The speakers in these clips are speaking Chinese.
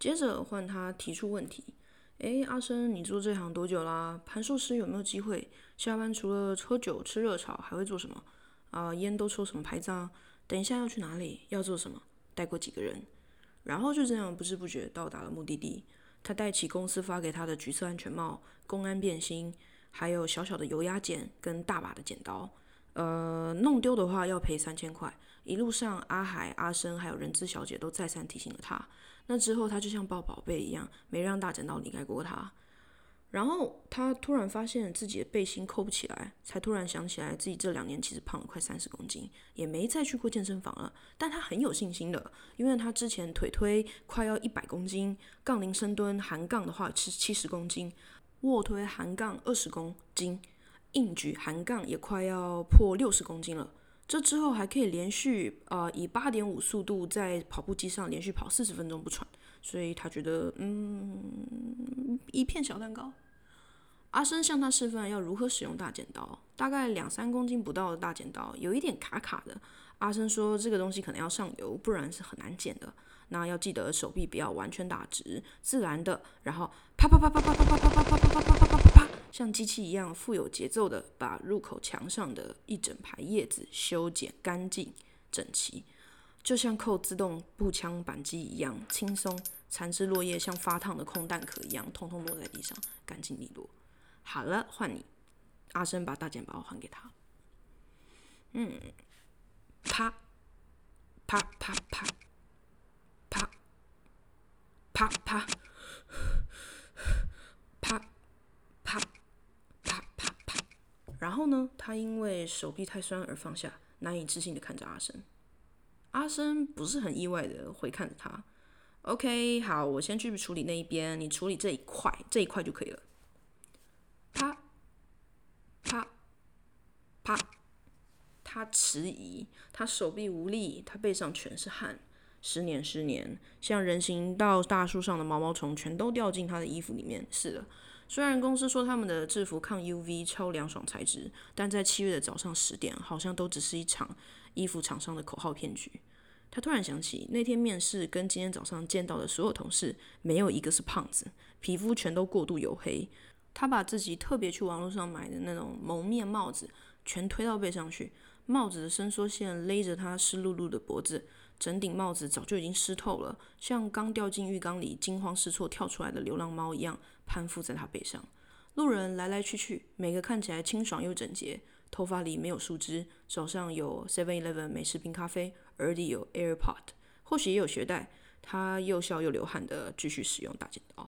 接着换他提出问题。诶，阿生，你做这行多久啦？盘寿司有没有机会？下班除了喝酒吃热炒，还会做什么？啊，烟都抽什么牌子啊？等一下要去哪里？要做什么？带过几个人？然后就这样不知不觉到达了目的地。他戴起公司发给他的橘色安全帽，公安变心，还有小小的油压剪跟大把的剪刀。呃，弄丢的话要赔三千块。一路上，阿海、阿生还有人资小姐都再三提醒了他。那之后，他就像抱宝贝一样，没让大剪刀离开过他。然后他突然发现自己的背心扣不起来，才突然想起来自己这两年其实胖了快三十公斤，也没再去过健身房了。但他很有信心的，因为他之前腿推快要一百公斤，杠铃深蹲含杠的话是七十公斤，卧推含杠二十公斤，硬举含杠也快要破六十公斤了。这之后还可以连续啊以八点五速度在跑步机上连续跑四十分钟不喘，所以他觉得嗯一片小蛋糕。阿生向他示范要如何使用大剪刀，大概两三公斤不到的大剪刀有一点卡卡的。阿生说这个东西可能要上油，不然是很难剪的。那要记得手臂不要完全打直，自然的，然后啪啪啪啪啪啪啪啪啪啪啪啪啪啪啪。像机器一样富有节奏的把入口墙上的一整排叶子修剪干净整齐，就像扣自动步枪扳机一样轻松。残枝落叶像发烫的空弹壳一样，通通落在地上，干净利落。好了，换你。阿生把大剪刀还给他。嗯，啪啪，啪，啪啪。啪啪啪啪啪然后呢，他因为手臂太酸而放下，难以置信的看着阿生。阿生不是很意外的回看着他。OK，好，我先去处理那一边，你处理这一块，这一块就可以了。啪，啪，啪。他迟疑，他手臂无力，他背上全是汗。十年，十年，像人行道大树上的毛毛虫，全都掉进他的衣服里面。是的。虽然公司说他们的制服抗 UV 超凉爽材质，但在七月的早上十点，好像都只是一场衣服厂商的口号骗局。他突然想起那天面试跟今天早上见到的所有同事，没有一个是胖子，皮肤全都过度黝黑。他把自己特别去网络上买的那种蒙面帽子全推到背上去，帽子的伸缩线勒着他湿漉漉的脖子，整顶帽子早就已经湿透了，像刚掉进浴缸里惊慌失措跳出来的流浪猫一样。攀附在他背上，路人来来去去，每个看起来清爽又整洁，头发里没有树枝，手上有 Seven Eleven 美式冰咖啡，耳里有 AirPod，或许也有学带。他又笑又流汗的继续使用大剪刀。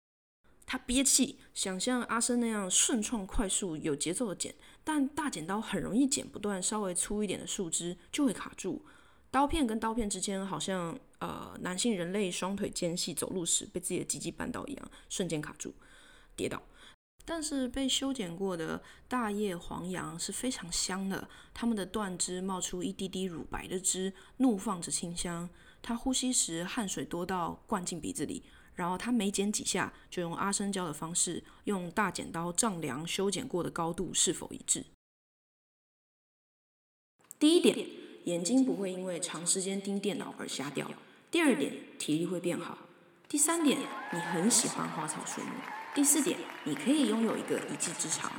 他憋气，想像阿生那样顺创、快速、有节奏的剪，但大剪刀很容易剪不断，稍微粗一点的树枝就会卡住。刀片跟刀片之间，好像呃男性人类双腿间隙走路时被自己的鸡鸡绊倒一样，瞬间卡住。跌倒，但是被修剪过的大叶黄杨是非常香的，它们的断枝冒出一滴滴乳白的汁，怒放着清香。他呼吸时汗水多到灌进鼻子里，然后他每剪几下，就用阿生教的方式，用大剪刀丈量修剪过的高度是否一致。第一点，眼睛不会因为长时间盯电脑而瞎掉；第二点，体力会变好；第三点，你很喜欢花草树木。第四点，你可以拥有一个一技之长。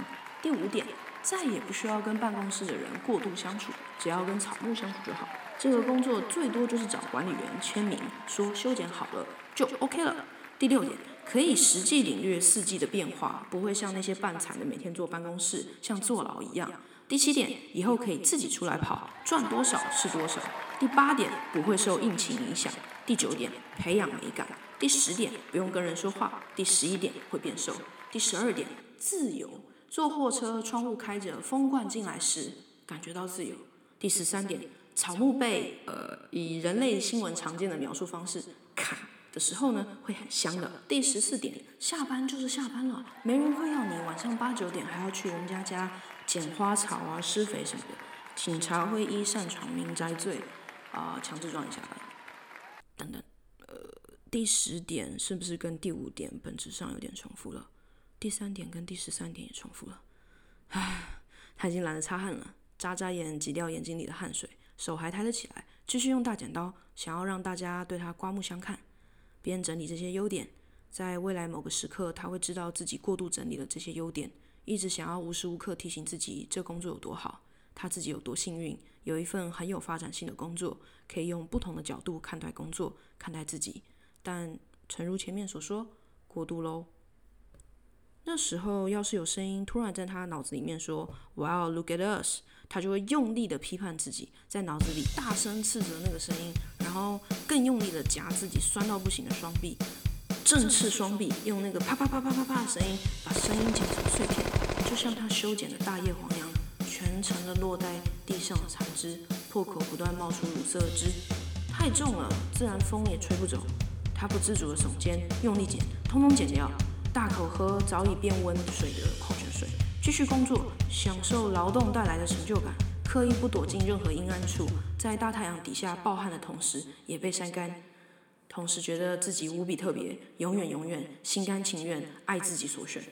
第五点，再也不需要跟办公室的人过度相处，只要跟草木相处就好。这个工作最多就是找管理员签名，说修剪好了就 OK 了。第六点，可以实际领略四季的变化，不会像那些半残的每天坐办公室像坐牢一样。第七点，以后可以自己出来跑，赚多少是多少。第八点，不会受疫情影响。第九点，培养美感。第十点，不用跟人说话。第十一点，会变瘦。第十二点，自由。坐货车，窗户开着，风灌进来时，感觉到自由。第十三点，草木被呃以人类新闻常见的描述方式砍的时候呢，会很香的。第十四点，下班就是下班了，没人会要你晚上八九点还要去人家家捡花草啊、施肥什么的。警察会依擅闯民宅罪啊强制抓你下班。等等。呃第十点是不是跟第五点本质上有点重复了？第三点跟第十三点也重复了。唉，他已经懒得擦汗了，眨眨眼挤掉眼睛里的汗水，手还抬得起来，继续用大剪刀，想要让大家对他刮目相看。边整理这些优点。在未来某个时刻，他会知道自己过度整理了这些优点，一直想要无时无刻提醒自己这工作有多好，他自己有多幸运，有一份很有发展性的工作，可以用不同的角度看待工作，看待自己。但诚如前面所说，过度喽。那时候要是有声音突然在他脑子里面说 “Wow, look at us”，他就会用力的批判自己，在脑子里大声斥责那个声音，然后更用力的夹自己酸到不行的双臂。正刺双臂，用那个啪啪啪啪啪啪的声音，把声音剪成碎片，就像他修剪的大叶黄杨，全程的落在地上的残枝，破口不断冒出乳色汁，太重了，自然风也吹不走。他不自主的耸肩，用力剪，通通剪掉，大口喝早已变温水的矿泉水，继续工作，享受劳动带来的成就感，刻意不躲进任何阴暗处，在大太阳底下暴汗的同时，也被晒干。同时觉得自己无比特别，永远永远心甘情愿爱自己所选。